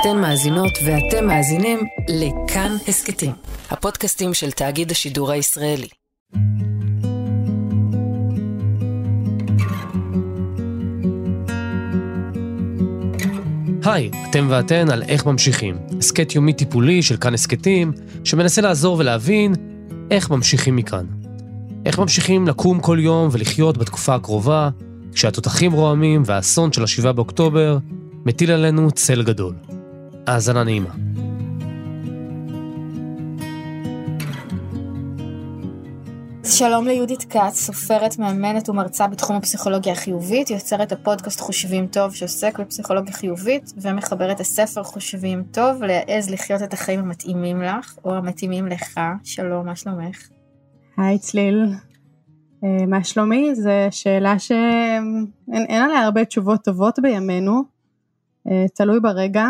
אתן מאזינות ואתם מאזינים לכאן הסכתים, הפודקאסטים של תאגיד השידור הישראלי. היי, אתם ואתן על איך ממשיכים. הסכת יומי טיפולי של כאן הסכתים, שמנסה לעזור ולהבין איך ממשיכים מכאן. איך ממשיכים לקום כל יום ולחיות בתקופה הקרובה, כשהתותחים רועמים והאסון של ה-7 באוקטובר מטיל עלינו צל גדול. האזנה נעימה. שלום ליהודית כץ, סופרת, מאמנת ומרצה בתחום הפסיכולוגיה החיובית, יוצרת הפודקאסט חושבים טוב שעוסק בפסיכולוגיה חיובית, ומחברת הספר חושבים טוב, להעז לחיות את החיים המתאימים לך, או המתאימים לך. שלום, מה שלומך? היי צליל, אה, מה שלומי? זו שאלה שאין עליה הרבה תשובות טובות בימינו, אה, תלוי ברגע.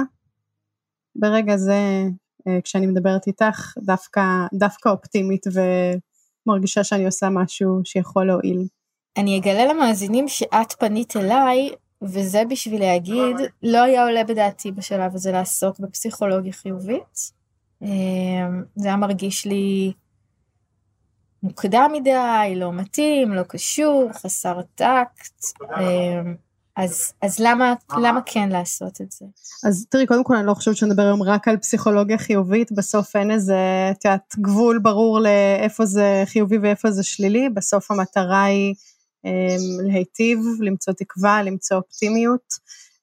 ברגע זה, אה, כשאני מדברת איתך, דווקא, דווקא אופטימית ומרגישה שאני עושה משהו שיכול להועיל. אני אגלה למאזינים שאת פנית אליי, וזה בשביל להגיד, לא היה עולה בדעתי בשלב הזה לעסוק בפסיכולוגיה חיובית. זה היה מרגיש לי מוקדם מדי, לא מתאים, לא קשור, חסר טקט. אז, אז למה, למה כן לעשות את זה? אז תראי, קודם כל אני לא חושבת שנדבר היום רק על פסיכולוגיה חיובית, בסוף אין איזה, את יודעת, גבול ברור לאיפה זה חיובי ואיפה זה שלילי, בסוף המטרה היא אה, להיטיב, למצוא תקווה, למצוא אופטימיות,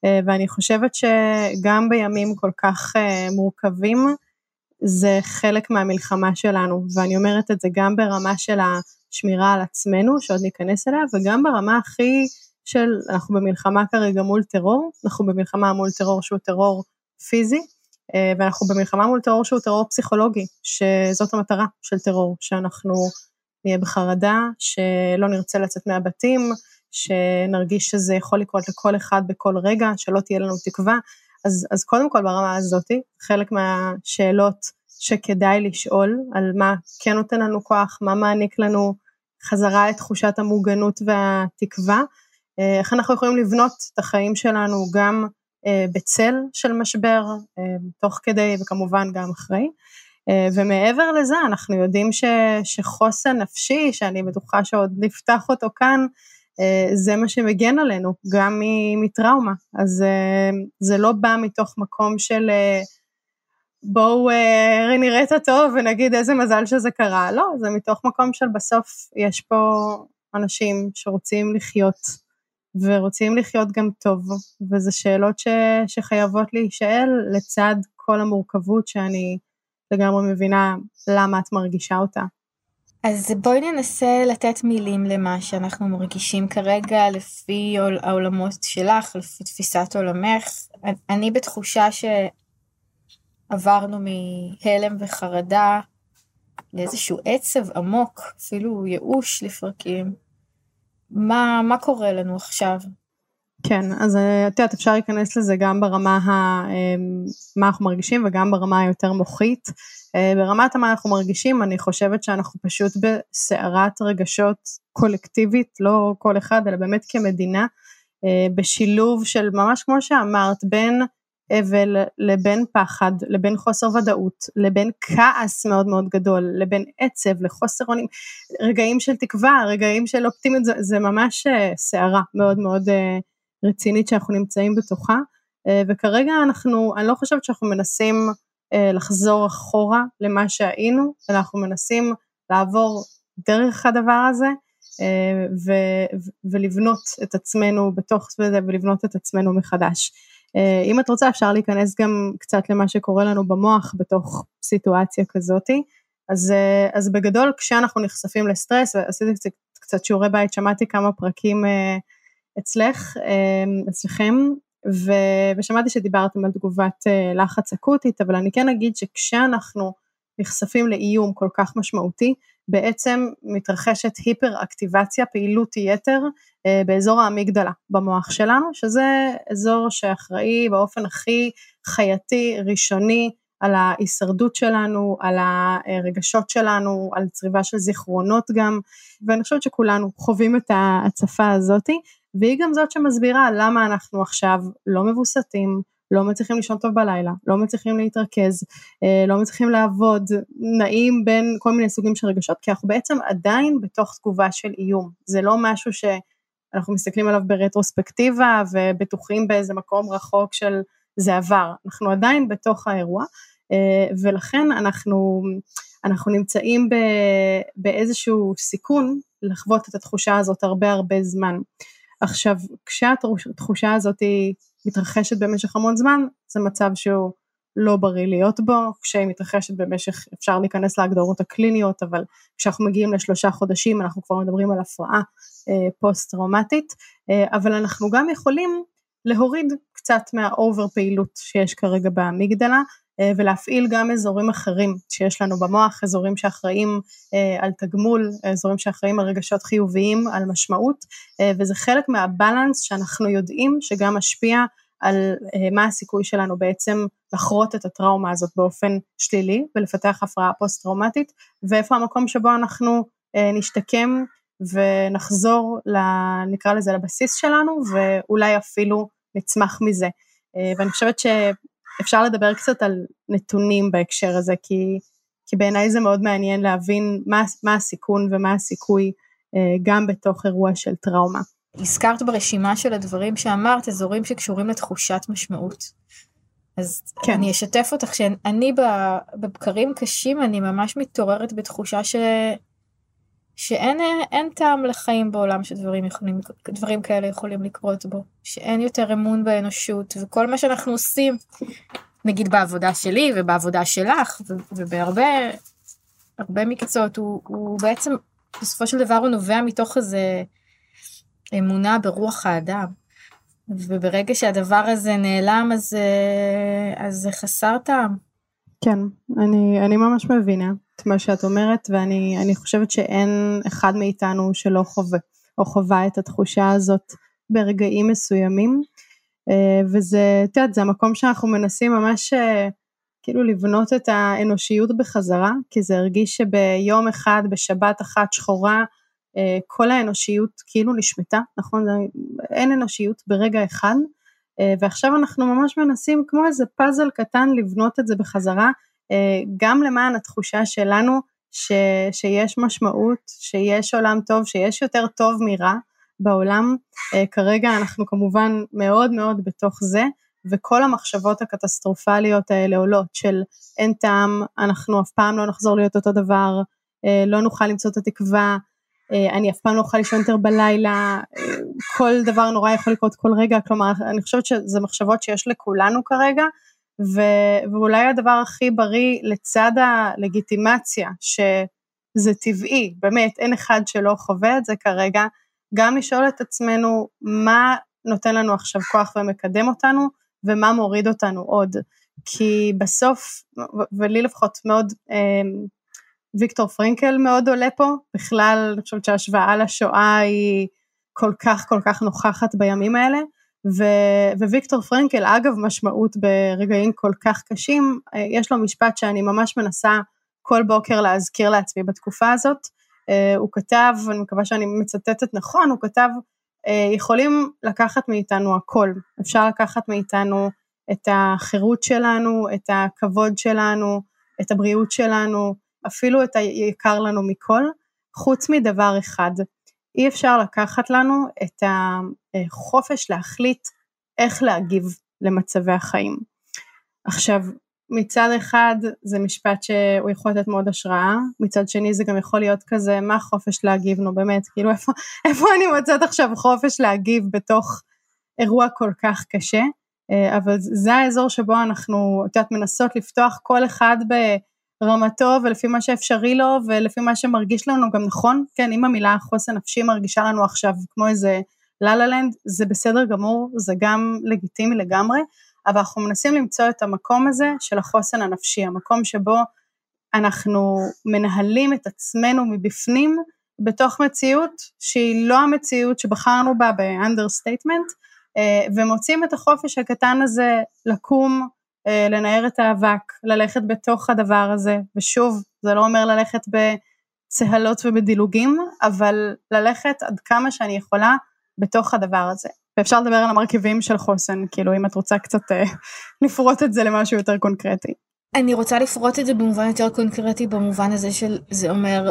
אה, ואני חושבת שגם בימים כל כך אה, מורכבים, זה חלק מהמלחמה שלנו, ואני אומרת את זה גם ברמה של השמירה על עצמנו, שעוד ניכנס אליה, וגם ברמה הכי של, אנחנו במלחמה כרגע מול טרור, אנחנו במלחמה מול טרור שהוא טרור פיזי, אה, ואנחנו במלחמה מול טרור שהוא טרור פסיכולוגי, שזאת המטרה של טרור, שאנחנו נהיה בחרדה, שלא נרצה לצאת מהבתים, שנרגיש שזה יכול לקרות לכל אחד בכל רגע, שלא תהיה לנו תקווה, אז, אז קודם כל ברמה הזאת, חלק מהשאלות שכדאי לשאול על מה כן נותן לנו כוח, מה מעניק לנו חזרה את תחושת המוגנות והתקווה, איך אנחנו יכולים לבנות את החיים שלנו גם אה, בצל של משבר, אה, תוך כדי וכמובן גם אחרי. ומעבר לזה אנחנו יודעים ש, שחוסן נפשי, שאני בטוחה שעוד נפתח אותו כאן, אה, זה מה שמגן עלינו, גם מטראומה. אז אה, זה לא בא מתוך מקום של אה, בואו נראה את הטוב ונגיד איזה מזל שזה קרה, לא, זה מתוך מקום של בסוף יש פה אנשים שרוצים לחיות. ורוצים לחיות גם טוב, וזה שאלות ש, שחייבות להישאל לצד כל המורכבות שאני לגמרי מבינה למה את מרגישה אותה. אז בואי ננסה לתת מילים למה שאנחנו מרגישים כרגע לפי העולמות שלך, לפי תפיסת עולמך. אני בתחושה שעברנו מהלם וחרדה לאיזשהו עצב עמוק, אפילו ייאוש לפרקים. מה, מה קורה לנו עכשיו? כן, אז אה, את יודעת, אפשר להיכנס לזה גם ברמה ה... אה, מה אנחנו מרגישים וגם ברמה היותר מוחית. אה, ברמת מה אנחנו מרגישים, אני חושבת שאנחנו פשוט בסערת רגשות קולקטיבית, לא כל אחד, אלא באמת כמדינה, בשילוב של ממש כמו שאמרת, בין אבל לבין פחד, לבין חוסר ודאות, לבין כעס מאוד מאוד גדול, לבין עצב, לחוסר אונים, רגעים של תקווה, רגעים של אופטימיות, זה, זה ממש סערה מאוד מאוד רצינית שאנחנו נמצאים בתוכה, אה, וכרגע אנחנו, אני לא חושבת שאנחנו מנסים אה, לחזור אחורה למה שהיינו, אנחנו מנסים לעבור דרך הדבר הזה אה, ו- ולבנות את עצמנו בתוך זה ולבנות את עצמנו מחדש. אם את רוצה אפשר להיכנס גם קצת למה שקורה לנו במוח בתוך סיטואציה כזאתי, אז, אז בגדול כשאנחנו נחשפים לסטרס, ועשיתי קצת, קצת שיעורי בית, שמעתי כמה פרקים אצלך, אמ, אצלכם, ו... ושמעתי שדיברתם על תגובת אה, לחץ אקוטית, אבל אני כן אגיד שכשאנחנו נחשפים לאיום כל כך משמעותי, בעצם מתרחשת היפר אקטיבציה, פעילות יתר אה, באזור האמיגדלה במוח שלנו, שזה אזור שאחראי באופן הכי חייתי, ראשוני, על ההישרדות שלנו, על הרגשות שלנו, על צריבה של זיכרונות גם, ואני חושבת שכולנו חווים את ההצפה הזאתי, והיא גם זאת שמסבירה למה אנחנו עכשיו לא מבוסתים, לא מצליחים לישון טוב בלילה, לא מצליחים להתרכז, אה, לא מצליחים לעבוד, נעים בין כל מיני סוגים של רגשות, כי אנחנו בעצם עדיין בתוך תגובה של איום. זה לא משהו שאנחנו מסתכלים עליו ברטרוספקטיבה ובטוחים באיזה מקום רחוק של זה עבר, אנחנו עדיין בתוך האירוע, אה, ולכן אנחנו, אנחנו נמצאים באיזשהו סיכון לחוות את התחושה הזאת הרבה הרבה זמן. עכשיו, כשהתחושה הזאת מתרחשת במשך המון זמן, זה מצב שהוא לא בריא להיות בו, כשהיא מתרחשת במשך, אפשר להיכנס להגדרות הקליניות, אבל כשאנחנו מגיעים לשלושה חודשים אנחנו כבר מדברים על הפרעה אה, פוסט-טראומטית, אה, אבל אנחנו גם יכולים להוריד קצת מהאובר פעילות שיש כרגע באמיגדלה, ולהפעיל גם אזורים אחרים שיש לנו במוח, אזורים שאחראים אה, על תגמול, אזורים שאחראים על רגשות חיוביים, על משמעות, אה, וזה חלק מהבלנס שאנחנו יודעים שגם משפיע על מה הסיכוי שלנו בעצם לחרות את הטראומה הזאת באופן שלילי ולפתח הפרעה פוסט-טראומטית, ואיפה המקום שבו אנחנו נשתקם ונחזור, נקרא לזה, לבסיס שלנו, ואולי אפילו נצמח מזה. ואני חושבת ש... אפשר לדבר קצת על נתונים בהקשר הזה, כי, כי בעיניי זה מאוד מעניין להבין מה, מה הסיכון ומה הסיכוי אה, גם בתוך אירוע של טראומה. הזכרת ברשימה של הדברים שאמרת, אזורים שקשורים לתחושת משמעות. אז כן. אני אשתף אותך שאני בבקרים קשים, אני ממש מתעוררת בתחושה ש... שאין טעם לחיים בעולם שדברים יכולים, דברים כאלה יכולים לקרות בו, שאין יותר אמון באנושות, וכל מה שאנחנו עושים, נגיד בעבודה שלי ובעבודה שלך, ובהרבה הרבה מקצועות, הוא, הוא בעצם, בסופו של דבר הוא נובע מתוך איזה אמונה ברוח האדם. וברגע שהדבר הזה נעלם, אז, אז זה חסר טעם. כן, אני, אני ממש מבינה. מה שאת אומרת, ואני חושבת שאין אחד מאיתנו שלא חווה, או חווה את התחושה הזאת ברגעים מסוימים, אה, וזה, את יודעת, זה המקום שאנחנו מנסים ממש אה, כאילו לבנות את האנושיות בחזרה, כי זה הרגיש שביום אחד, בשבת אחת שחורה, אה, כל האנושיות כאילו נשמטה, נכון? אין אנושיות ברגע אחד, ועכשיו אנחנו ממש מנסים כמו איזה פאזל קטן לבנות את זה בחזרה, גם למען התחושה שלנו ש, שיש משמעות, שיש עולם טוב, שיש יותר טוב מרע בעולם. אה, כרגע אנחנו כמובן מאוד מאוד בתוך זה, וכל המחשבות הקטסטרופליות האלה עולות של אין טעם, אנחנו אף פעם לא נחזור להיות אותו דבר, אה, לא נוכל למצוא את התקווה, אני אף פעם לא אוכל לישון יותר בלילה, כל דבר נורא יכול לקרות כל רגע, כלומר אני חושבת שזה מחשבות שיש לכולנו כרגע, ו- ואולי הדבר הכי בריא לצד הלגיטימציה, שזה טבעי, באמת, אין אחד שלא חווה את זה כרגע, גם לשאול את עצמנו מה נותן לנו עכשיו כוח ומקדם אותנו, ומה מוריד אותנו עוד. כי בסוף, ולי לפחות מאוד, אמ, ויקטור פרנקל מאוד עולה פה, בכלל אני חושבת שההשוואה לשואה היא כל כך כל כך נוכחת בימים האלה, ו- וויקטור פרנקל, אגב משמעות ברגעים כל כך קשים, אה, יש לו משפט שאני ממש מנסה כל בוקר להזכיר לעצמי בתקופה הזאת. אה, הוא כתב, אני מקווה שאני מצטטת נכון, הוא כתב, אה, יכולים לקחת מאיתנו הכל, אפשר לקחת מאיתנו את החירות שלנו, את הכבוד שלנו, את הבריאות שלנו, אפילו את היקר לנו מכל, חוץ מדבר אחד, אי אפשר לקחת לנו את החופש להחליט איך להגיב למצבי החיים. עכשיו, מצד אחד זה משפט שהוא יכול לתת מאוד השראה, מצד שני זה גם יכול להיות כזה, מה חופש להגיב, נו באמת, כאילו איפה, איפה אני מוצאת עכשיו חופש להגיב בתוך אירוע כל כך קשה, אה, אבל זה האזור שבו אנחנו, את יודעת, מנסות לפתוח כל אחד ב... רמתו ולפי מה שאפשרי לו ולפי מה שמרגיש לנו גם נכון, כן, אם המילה חוסן נפשי מרגישה לנו עכשיו כמו איזה la la land, זה בסדר גמור, זה גם לגיטימי לגמרי, אבל אנחנו מנסים למצוא את המקום הזה של החוסן הנפשי, המקום שבו אנחנו מנהלים את עצמנו מבפנים בתוך מציאות שהיא לא המציאות שבחרנו בה ב understatement, אה, ומוצאים את החופש הקטן הזה לקום לנער את האבק, ללכת בתוך הדבר הזה, ושוב, זה לא אומר ללכת בצהלות ובדילוגים, אבל ללכת עד כמה שאני יכולה בתוך הדבר הזה. ואפשר לדבר על המרכיבים של חוסן, כאילו אם את רוצה קצת אה, לפרוט את זה למשהו יותר קונקרטי. אני רוצה לפרוט את זה במובן יותר קונקרטי, במובן הזה של זה אומר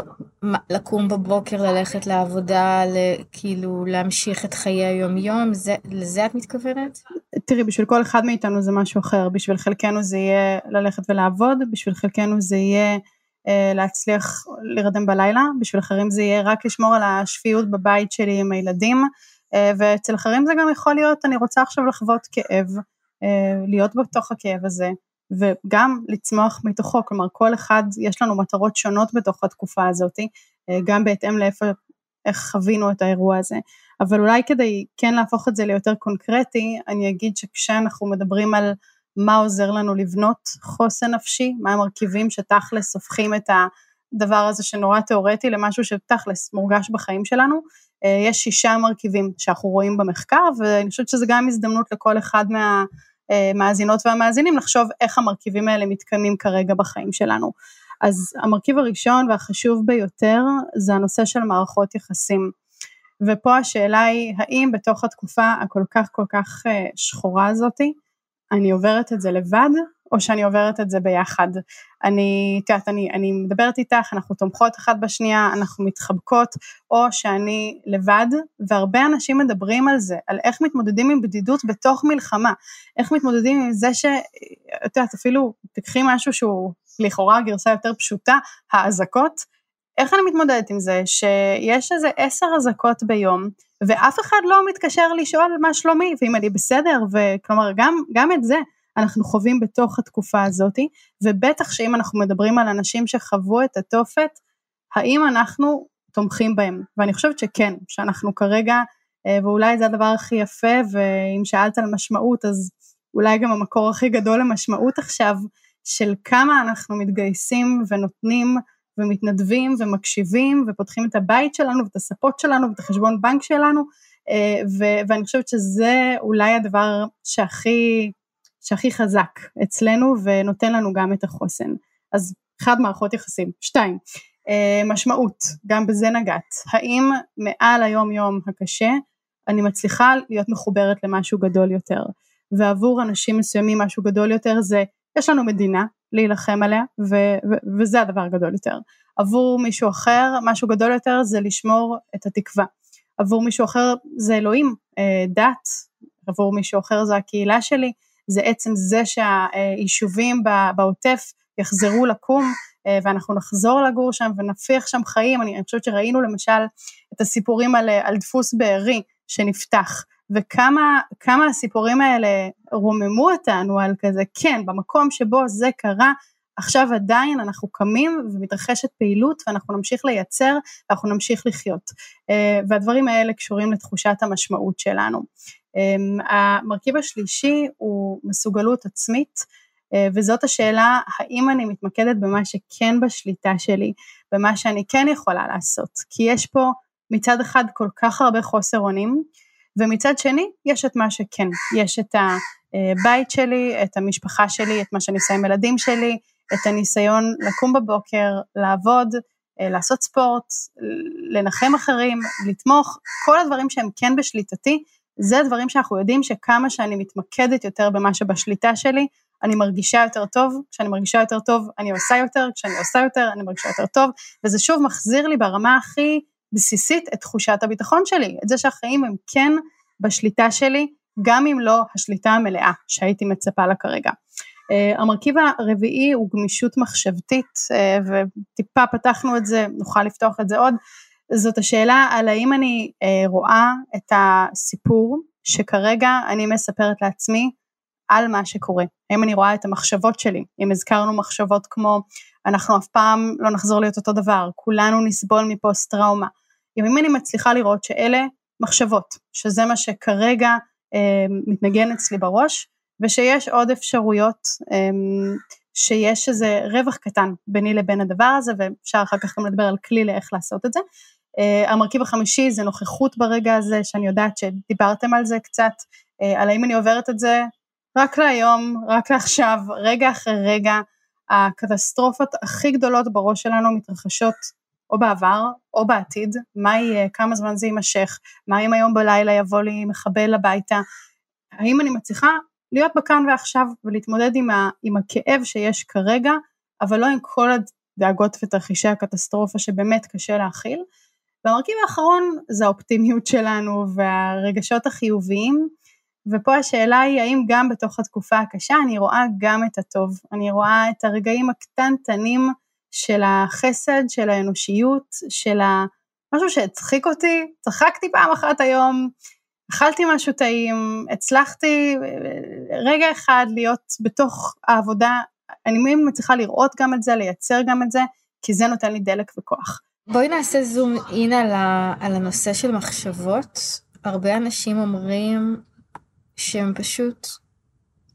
לקום בבוקר, ללכת לעבודה, כאילו להמשיך את חיי היום-יום, זה, לזה את מתכוונת? תראי, בשביל כל אחד מאיתנו זה משהו אחר, בשביל חלקנו זה יהיה ללכת ולעבוד, בשביל חלקנו זה יהיה אה, להצליח להירדם בלילה, בשביל אחרים זה יהיה רק לשמור על השפיות בבית שלי עם הילדים, אה, ואצל אחרים זה גם יכול להיות, אני רוצה עכשיו לחוות כאב, אה, להיות בתוך הכאב הזה. וגם לצמוח מתוכו, כלומר כל אחד, יש לנו מטרות שונות בתוך התקופה הזאת, אה, גם בהתאם לאיפה, איך חווינו את האירוע הזה. אבל אולי כדי כן להפוך את זה ליותר קונקרטי, אני אגיד שכשאנחנו מדברים על מה עוזר לנו לבנות חוסן נפשי, מה המרכיבים שתכלס הופכים את הדבר הזה שנורא תיאורטי למשהו שתכלס מורגש בחיים שלנו, אה, יש שישה מרכיבים שאנחנו רואים במחקר, ואני חושבת שזה גם הזדמנות לכל אחד מה... המאזינות והמאזינים לחשוב איך המרכיבים האלה מתקיימים כרגע בחיים שלנו. אז המרכיב הראשון והחשוב ביותר זה הנושא של מערכות יחסים. ופה השאלה היא, האם בתוך התקופה הכל כך כל כך אה, שחורה הזאתי, אני עוברת את זה לבד, או שאני עוברת את זה ביחד. אני, את יודעת, אני, אני מדברת איתך, אנחנו תומכות אחת בשנייה, אנחנו מתחבקות, או שאני לבד, והרבה אנשים מדברים על זה, על איך מתמודדים עם בדידות בתוך מלחמה, איך מתמודדים עם זה ש... את יודעת, אפילו תקחי משהו שהוא לכאורה גרסה יותר פשוטה, האזעקות, איך אני מתמודדת עם זה שיש איזה עשר אזעקות ביום, ואף אחד לא מתקשר לשאול מה שלומי, ואם אני בסדר, וכלומר גם, גם את זה. אנחנו חווים בתוך התקופה הזאת, ובטח שאם אנחנו מדברים על אנשים שחוו את התופת, האם אנחנו תומכים בהם? ואני חושבת שכן, שאנחנו כרגע, אה, ואולי זה הדבר הכי יפה, ואם שאלת על משמעות, אז אולי גם המקור הכי גדול למשמעות עכשיו, של כמה אנחנו מתגייסים ונותנים ומתנדבים ומקשיבים ופותחים את הבית שלנו ואת הספות שלנו ואת החשבון בנק שלנו, אה, ואני חושבת שזה אולי הדבר שהכי שהכי חזק אצלנו ונותן לנו גם את החוסן. אז אחד מערכות יחסים. שתיים, אה, משמעות, גם בזה נגעת. האם מעל היום יום הקשה אני מצליחה להיות מחוברת למשהו גדול יותר, ועבור אנשים מסוימים משהו גדול יותר זה, יש לנו מדינה להילחם עליה, ו- ו- וזה הדבר הגדול יותר. עבור מישהו אחר, משהו גדול יותר זה לשמור את התקווה. עבור מישהו אחר זה אלוהים, אה, דת, עבור מישהו אחר זה הקהילה שלי, זה עצם זה שהיישובים בעוטף יחזרו לקום אה, ואנחנו נחזור לגור שם ונפיח שם חיים, אני, אני חושבת שראינו למשל את הסיפורים על, על דפוס בארי שנפתח, וכמה הסיפורים האלה רוממו אותנו על כזה, כן, במקום שבו זה קרה, עכשיו עדיין אנחנו קמים ומתרחשת פעילות ואנחנו נמשיך לייצר ואנחנו נמשיך לחיות. אה, והדברים האלה קשורים לתחושת המשמעות שלנו. אמ, המרכיב השלישי הוא מסוגלות עצמית, אה, וזאת השאלה האם אני מתמקדת במה שכן בשליטה שלי, במה שאני כן יכולה לעשות, כי יש פה מצד אחד כל כך הרבה חוסר אונים, ומצד שני יש את מה שכן, יש את הבית שלי, את המשפחה שלי, את מה שאני עושה עם ילדים שלי, את הניסיון לקום בבוקר, לעבוד, אה, לעשות ספורט, לנחם אחרים, לתמוך, כל הדברים שהם כן בשליטתי, זה דברים שאנחנו יודעים שכמה שאני מתמקדת יותר במה שבשליטה שלי, אני מרגישה יותר טוב, כשאני מרגישה יותר טוב אני עושה יותר, כשאני עושה יותר אני מרגישה יותר טוב, וזה שוב מחזיר לי ברמה הכי בסיסית את תחושת הביטחון שלי, את זה שהחיים הם כן בשליטה שלי, גם אם לא השליטה המלאה שהייתי מצפה לה כרגע. Uh, המרכיב הרביעי הוא גמישות מחשבתית, uh, וטיפה פתחנו את זה, נוכל לפתוח את זה עוד. זאת השאלה על האם אני uh, רואה את הסיפור שכרגע אני מספרת לעצמי על מה שקורה. האם אני רואה את המחשבות שלי, אם הזכרנו מחשבות כמו אנחנו אף פעם לא נחזור להיות אותו דבר, כולנו נסבול מפוסט טראומה. אם אני מצליחה לראות שאלה מחשבות, שזה מה שכרגע אה, מתנגן אצלי בראש, ושיש עוד אפשרויות, אמ, שיש איזה רווח קטן ביני לבין הדבר הזה, ואפשר אחר כך גם לדבר על כלי לאיך לעשות את זה. Uh, המרכיב החמישי זה נוכחות ברגע הזה, שאני יודעת שדיברתם על זה קצת, uh, על האם אני עוברת את זה רק להיום, רק לעכשיו, רגע אחרי רגע, הקטסטרופות הכי גדולות בראש שלנו מתרחשות או בעבר או בעתיד, מה יהיה, כמה זמן זה יימשך, מה אם היום בלילה יבוא לי מחבל הביתה, האם אני מצליחה להיות בכאן ועכשיו ולהתמודד עם, ה, עם הכאב שיש כרגע, אבל לא עם כל הדאגות ותרחישי הקטסטרופה שבאמת קשה להכיל. והמרכיב האחרון זה האופטימיות שלנו והרגשות החיוביים, ופה השאלה היא האם גם בתוך התקופה הקשה אני רואה גם את הטוב, אני רואה את הרגעים הקטנטנים של החסד, של האנושיות, של ה... משהו שהצחיק אותי, צחקתי פעם אחת היום, אכלתי משהו טעים, הצלחתי רגע אחד להיות בתוך העבודה, אני מצליחה לראות גם את זה, לייצר גם את זה, כי זה נותן לי דלק וכוח. בואי נעשה זום אין על, ה, על הנושא של מחשבות. הרבה אנשים אומרים שהם פשוט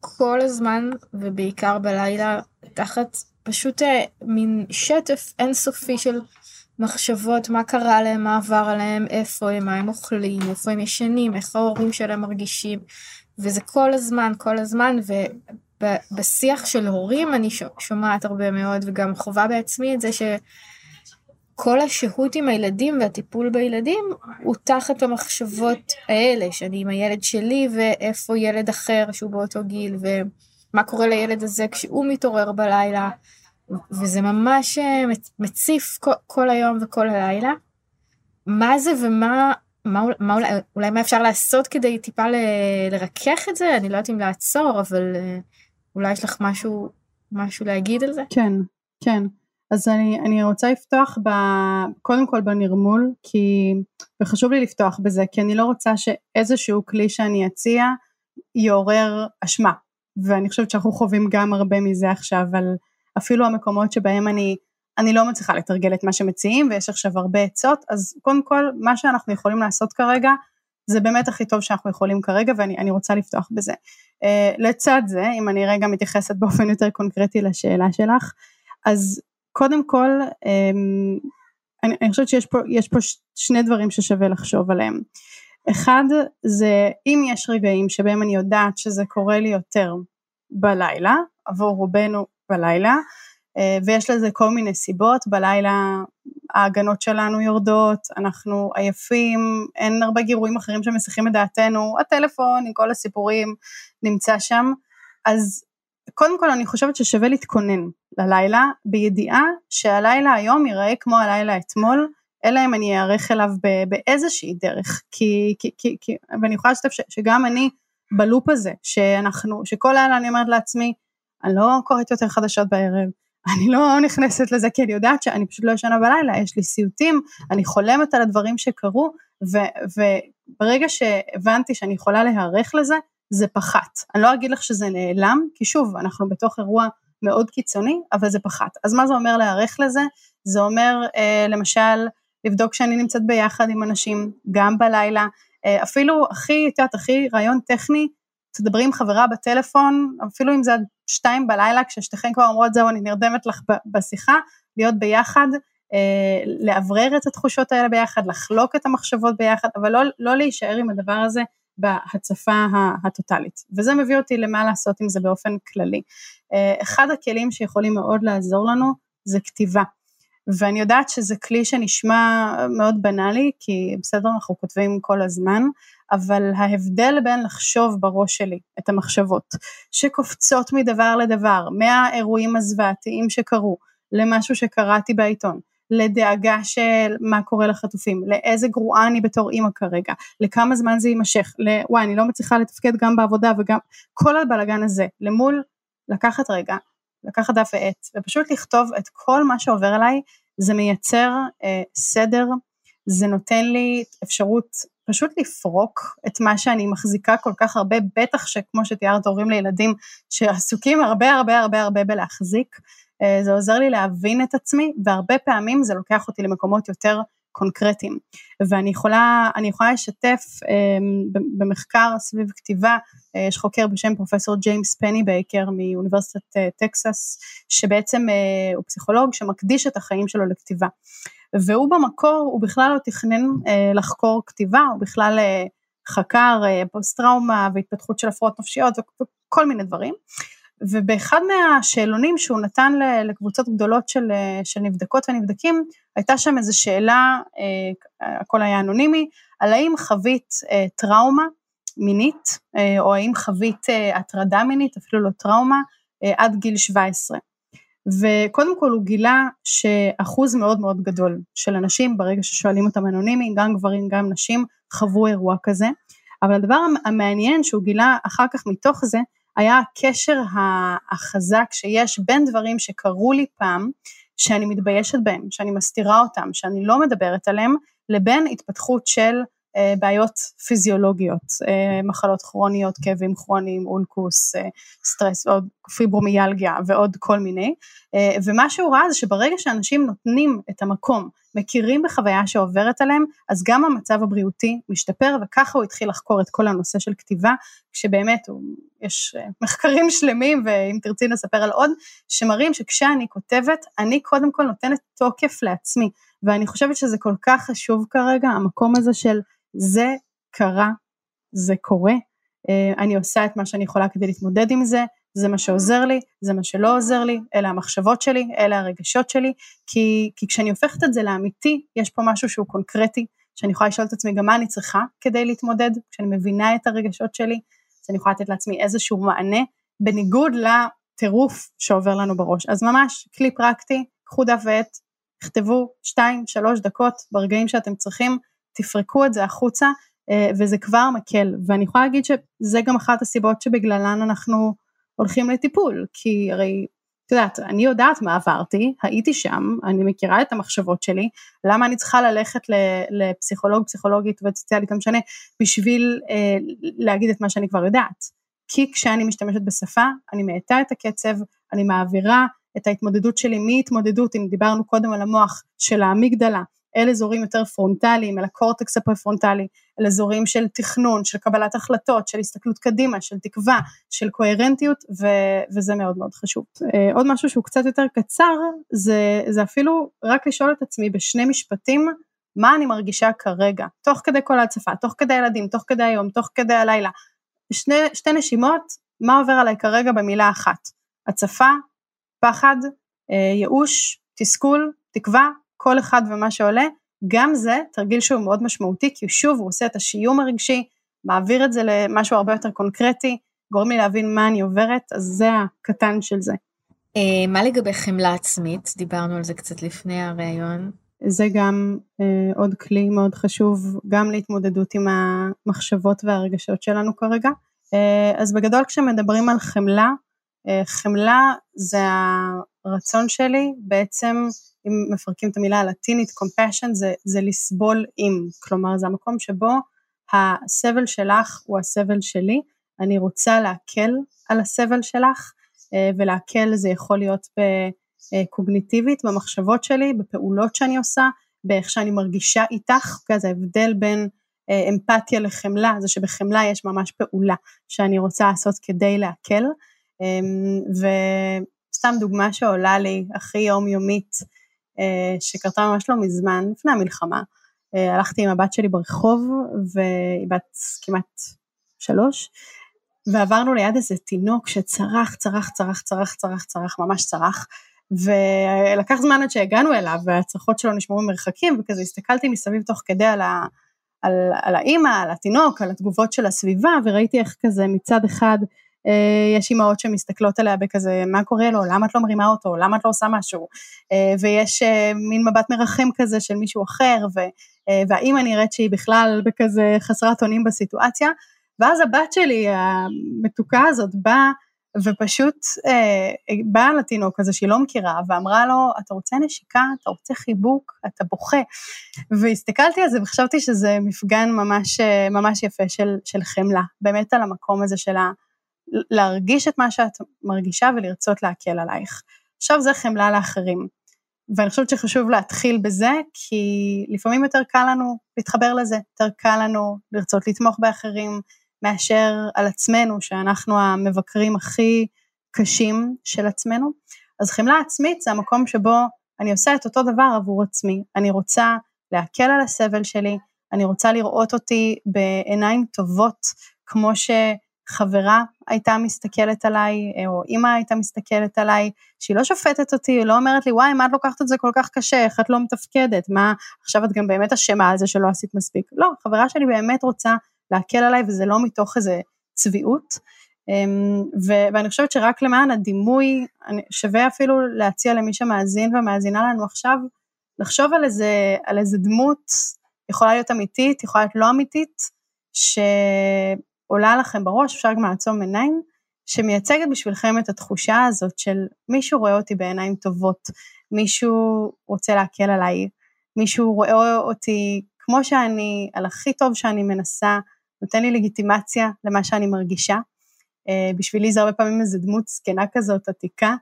כל הזמן, ובעיקר בלילה, תחת פשוט אה, מין שטף אינסופי של מחשבות, מה קרה להם, מה עבר עליהם, איפה הם, מה הם אוכלים, איפה הם ישנים, איך ההורים שלהם מרגישים, וזה כל הזמן, כל הזמן, ובשיח של הורים אני שומעת הרבה מאוד, וגם חווה בעצמי את זה ש... כל השהות עם הילדים והטיפול בילדים הוא תחת המחשבות האלה, שאני עם הילד שלי ואיפה ילד אחר שהוא באותו גיל ומה קורה לילד הזה כשהוא מתעורר בלילה וזה ממש אה, מציף כל, היום וכל הלילה. מה זה ומה מה, מה אולי, אולי מה אפשר לעשות כדי טיפה ל, לרכך את זה? אני לא יודעת אם לעצור, אבל אה, אולי יש לך משהו, משהו להגיד על זה? כן, כן. אז אני, אני רוצה לפתוח ב, קודם כל בנרמול, כי, וחשוב לי לפתוח בזה, כי אני לא רוצה שאיזשהו כלי שאני אציע יעורר אשמה, ואני חושבת שאנחנו חווים גם הרבה מזה עכשיו, על אפילו המקומות שבהם אני, אני לא מצליחה לתרגל את מה שמציעים, ויש עכשיו הרבה עצות, אז קודם כל, מה שאנחנו יכולים לעשות כרגע, זה באמת הכי טוב שאנחנו יכולים כרגע, ואני רוצה לפתוח בזה. Uh, לצד זה, אם אני רגע מתייחסת באופן יותר קונקרטי לשאלה שלך, אז קודם כל, אמ, אני, אני חושבת שיש פה, פה שני דברים ששווה לחשוב עליהם. אחד זה אם יש רגעים שבהם אני יודעת שזה קורה לי יותר בלילה, עבור רובנו בלילה, אה, ויש לזה כל מיני סיבות, בלילה ההגנות שלנו יורדות, אנחנו עייפים, אין הרבה גירויים אחרים שמסיחים את דעתנו, הטלפון עם כל הסיפורים נמצא שם, אז קודם כל אני חושבת ששווה להתכונן ללילה, בידיעה שהלילה היום ייראה כמו הלילה אתמול, אלא אם אני אארך אליו באיזושהי דרך, כי, כי, כי, כי ואני יכולה לשתף שגם אני בלופ הזה, שאנחנו, שכל לילה אני אומרת לעצמי, אני לא קוראת יותר חדשות בערב, אני לא נכנסת לזה כי אני יודעת שאני פשוט לא ישנה בלילה, יש לי סיוטים, אני חולמת על הדברים שקרו, ו, וברגע שהבנתי שאני יכולה להיערך לזה, זה פחת. אני לא אגיד לך שזה נעלם, כי שוב, אנחנו בתוך אירוע מאוד קיצוני, אבל זה פחת. אז מה זה אומר להיערך לזה? זה אומר אה, למשל לבדוק שאני נמצאת ביחד עם אנשים, גם בלילה, אה, אפילו הכי, את יודעת, הכי רעיון טכני, תדברי עם חברה בטלפון, אפילו אם זה עד שתיים בלילה, כששתיכן כבר אומרות זהו, אני נרדמת לך בשיחה, להיות ביחד, אה, לאוורר את התחושות האלה ביחד, לחלוק את המחשבות ביחד, אבל לא, לא להישאר עם הדבר הזה בהצפה הטוטלית. וזה מביא אותי למה לעשות עם זה באופן כללי. אה, אחד הכלים שיכולים מאוד לעזור לנו זה כתיבה. ואני יודעת שזה כלי שנשמע מאוד בנאלי, כי בסדר, אנחנו כותבים כל הזמן, אבל ההבדל בין לחשוב בראש שלי את המחשבות, שקופצות מדבר לדבר, מהאירועים הזוועתיים שקרו, למשהו שקראתי בעיתון, לדאגה של מה קורה לחטופים, לאיזה גרועה אני בתור אימא כרגע, לכמה זמן זה יימשך, לוואי אני לא מצליחה לתפקד גם בעבודה וגם כל הבלאגן הזה, למול לקחת רגע, לקחת דף ועט ופשוט לכתוב את כל מה שעובר עליי, זה מייצר אה, סדר, זה נותן לי אפשרות פשוט לפרוק את מה שאני מחזיקה כל כך הרבה, בטח שכמו שתיארת הורים לילדים שעסוקים הרבה הרבה הרבה הרבה בלהחזיק, אה, זה עוזר לי להבין את עצמי, והרבה פעמים זה לוקח אותי למקומות יותר קונקרטיים. ואני יכולה, יכולה לשתף אה, במחקר סביב כתיבה, אה, יש חוקר בשם פרופסור ג'יימס פנבייקר מאוניברסיטת טקסס, שבעצם הוא פסיכולוג שמקדיש את החיים שלו לכתיבה. והוא במקור, הוא בכלל לא תכנן לחקור כתיבה, הוא בכלל חקר פוסט טראומה והתפתחות של הפרעות נפשיות וכל מיני דברים. ובאחד מהשאלונים שהוא נתן לקבוצות גדולות של, של נבדקות ונבדקים, הייתה שם איזו שאלה, הכל היה אנונימי, על האם חווית טראומה מינית, או האם חווית הטרדה מינית, אפילו לא טראומה, עד גיל 17. וקודם כל הוא גילה שאחוז מאוד מאוד גדול של אנשים, ברגע ששואלים אותם אנונימי, גם גברים גם נשים, חוו אירוע כזה. אבל הדבר המעניין שהוא גילה אחר כך מתוך זה, היה הקשר החזק שיש בין דברים שקרו לי פעם, שאני מתביישת בהם, שאני מסתירה אותם, שאני לא מדברת עליהם, לבין התפתחות של אה, בעיות פיזיולוגיות, אה, מחלות כרוניות, כאבים כרוניים, אולקוס, אה, סטרס, עוד פיברומיאלגיה ועוד כל מיני, ומה שהוא ראה זה שברגע שאנשים נותנים את המקום, מכירים בחוויה שעוברת עליהם, אז גם המצב הבריאותי משתפר, וככה הוא התחיל לחקור את כל הנושא של כתיבה, כשבאמת יש מחקרים שלמים, ואם תרצי נספר על עוד, שמראים שכשאני כותבת, אני קודם כל נותנת תוקף לעצמי, ואני חושבת שזה כל כך חשוב כרגע, המקום הזה של זה קרה, זה קורה, אה, אני עושה את מה שאני יכולה כדי להתמודד עם זה, זה מה שעוזר לי, זה מה שלא עוזר לי, אלה המחשבות שלי, אלה הרגשות שלי, כי, כי כשאני הופכת את זה לאמיתי, יש פה משהו שהוא קונקרטי, שאני יכולה לשאול את עצמי גם מה אני צריכה כדי להתמודד, כשאני מבינה את הרגשות שלי, אז אני יכולה לתת לעצמי איזשהו מענה, בניגוד לטירוף שעובר לנו בראש. אז ממש כלי פרקטי, קחו דף ועט, תכתבו שתיים, שלוש דקות ברגעים שאתם צריכים, תפרקו את זה החוצה, אה, וזה כבר מקל. ואני יכולה להגיד שזה גם אחת הסיבות שבגללן אנחנו הולכים לטיפול, כי הרי, את יודעת, אני יודעת מה עברתי, הייתי שם, אני מכירה את המחשבות שלי, למה אני צריכה ללכת לפסיכולוג, פסיכולוגית וסוציאלית, לא משנה, בשביל אה, להגיד את מה שאני כבר יודעת. כי כשאני משתמשת בשפה, אני מאטה את הקצב, אני מעבירה את ההתמודדות שלי מהתמודדות, אם דיברנו קודם על המוח של האמיגדלה, אל אזורים יותר פרונטליים, אל הקורטקס הפרפרונטלי, אל אזורים של תכנון, של קבלת החלטות, של הסתכלות קדימה, של תקווה, של קוהרנטיות, ו- וזה מאוד מאוד חשוב. אה, עוד משהו שהוא קצת יותר קצר, זה, זה אפילו רק לשאול את עצמי בשני משפטים, מה אני מרגישה כרגע, תוך כדי כל ההצפה, תוך כדי הילדים, תוך כדי היום, תוך כדי הלילה. שני, שתי נשימות, מה עובר עליי כרגע במילה אחת? הצפה, פחד, אה, ייאוש, תסכול, תקווה, כל אחד ומה שעולה, גם זה תרגיל שהוא מאוד משמעותי, כי שוב הוא עושה את השיום הרגשי, מעביר את זה למשהו הרבה יותר קונקרטי, גורם לי להבין מה אני עוברת, אז זה הקטן של זה. אה, מה לגבי חמלה עצמית? דיברנו על זה קצת לפני הראיון. זה גם אה, עוד כלי מאוד חשוב, גם להתמודדות עם המחשבות והרגשות שלנו כרגע. אה, אז בגדול כשמדברים על חמלה, חמלה זה הרצון שלי. בעצם אם מפרקים את המילה הלטינית, compassion זה, זה לסבול עם, כלומר זה המקום שבו הסבל שלך הוא הסבל שלי, אני רוצה להקל על הסבל שלך, אה, ולהקל זה יכול להיות בקוגניטיבית, במחשבות שלי, בפעולות שאני עושה, באיך שאני מרגישה איתך, זה ההבדל בין אה, אמפתיה לחמלה, זה שבחמלה יש ממש פעולה שאני רוצה לעשות כדי להקל, וסתם דוגמה שעולה לי, הכי יומיומית, אה, שקרתה ממש לא מזמן, לפני המלחמה. אה, הלכתי עם הבת שלי ברחוב, והיא בת כמעט שלוש, ועברנו ליד איזה תינוק שצרח, צרח, צרח, צרח, צרח, צרח, ממש צרח, ולקח זמן עד שהגענו אליו, והצרחות שלו נשמעו מרחקים, וכזה הסתכלתי מסביב תוך כדי על, ה, על, על האימא, על התינוק, על התגובות של הסביבה, וראיתי איך כזה מצד אחד יש אימהות שמסתכלות עליה בכזה, מה קורה לו, למה את לא מרימה אותו, למה את לא עושה משהו, אה, ויש אה, מין מבט מרחם כזה של מישהו אחר, והאימא נראית שהיא בכלל בכזה חסרת אונים בסיטואציה, ואז הבת שלי המתוקה הזאת באה, ופשוט אה, באה לתינוק הזה שהיא לא מכירה, ואמרה לו, אתה רוצה נשיקה, אתה רוצה חיבוק, אתה בוכה. והסתכלתי על זה וחשבתי שזה מפגן ממש, ממש יפה של, של חמלה, באמת על המקום הזה של ה... להרגיש את מה שאת מרגישה ולרצות להקל עלייך. עכשיו זה חמלה לאחרים. ואני חושבת שחשוב להתחיל בזה, כי לפעמים יותר קל לנו להתחבר לזה, יותר קל לנו לרצות לתמוך באחרים, מאשר על עצמנו, שאנחנו המבקרים הכי קשים של עצמנו. אז חמלה עצמית זה המקום שבו אני עושה את אותו דבר עבור עצמי. אני רוצה להקל על הסבל שלי, אני רוצה לראות אותי בעיניים טובות, כמו ש... חברה הייתה מסתכלת עליי, או אימא הייתה מסתכלת עליי, שהיא לא שופטת אותי, היא לא אומרת לי, וואי, מה את לוקחת את זה כל כך קשה, איך את לא מתפקדת, מה, עכשיו את גם באמת אשמה על זה שלא עשית מספיק. לא, חברה שלי באמת רוצה להקל עליי, וזה לא מתוך איזה צביעות. אמ, ו- ואני חושבת שרק למען הדימוי, שווה אפילו להציע למי שמאזין ומאזינה לנו עכשיו, לחשוב על איזה, על איזה דמות, יכולה להיות אמיתית, יכולה להיות לא אמיתית, שעולה לכם בראש, אפשר גם לעצום עיניים, שמייצגת בשבילכם את התחושה הזאת של מישהו רואה אותי בעיניים טובות, מישהו רוצה להקל עליי, מישהו רואה אותי כמו שאני, על הכי טוב שאני מנסה, נותן לי לגיטימציה למה שאני מרגישה. אה, בשבילי זה הרבה פעמים איזה דמות זקנה כזאת, עתיקה,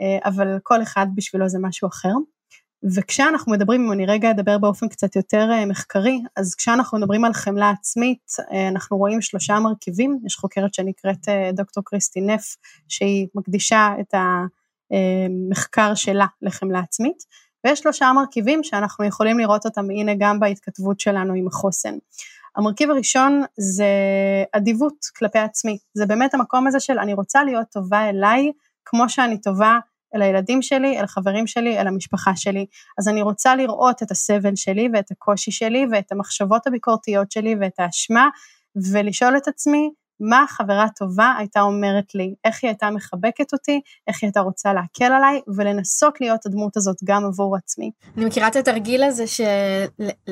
אה, אבל כל אחד בשבילו זה משהו אחר. וכשאנחנו מדברים, אם אני רגע אדבר באופן קצת יותר אה, מחקרי, אז כשאנחנו מדברים על חמלה עצמית, אנחנו רואים שלושה מרכיבים, יש חוקרת שנקראת דוקטור קריסטי נף, שהיא מקדישה את המחקר שלה לחמלה עצמית, ויש שלושה מרכיבים שאנחנו יכולים לראות אותם, הנה גם בהתכתבות שלנו עם החוסן. המרכיב הראשון זה אדיבות כלפי עצמי, זה באמת המקום הזה של אני רוצה להיות טובה אליי כמו שאני טובה אל הילדים שלי, אל החברים שלי, אל המשפחה שלי. אז אני רוצה לראות את הסבל שלי ואת הקושי שלי ואת המחשבות הביקורתיות שלי ואת האשמה ולשאול את עצמי מה חברה טובה הייתה אומרת לי, איך היא הייתה מחבקת אותי, איך היא הייתה רוצה להקל עליי, ולנסות להיות הדמות הזאת גם עבור עצמי. אני מכירה את התרגיל הזה של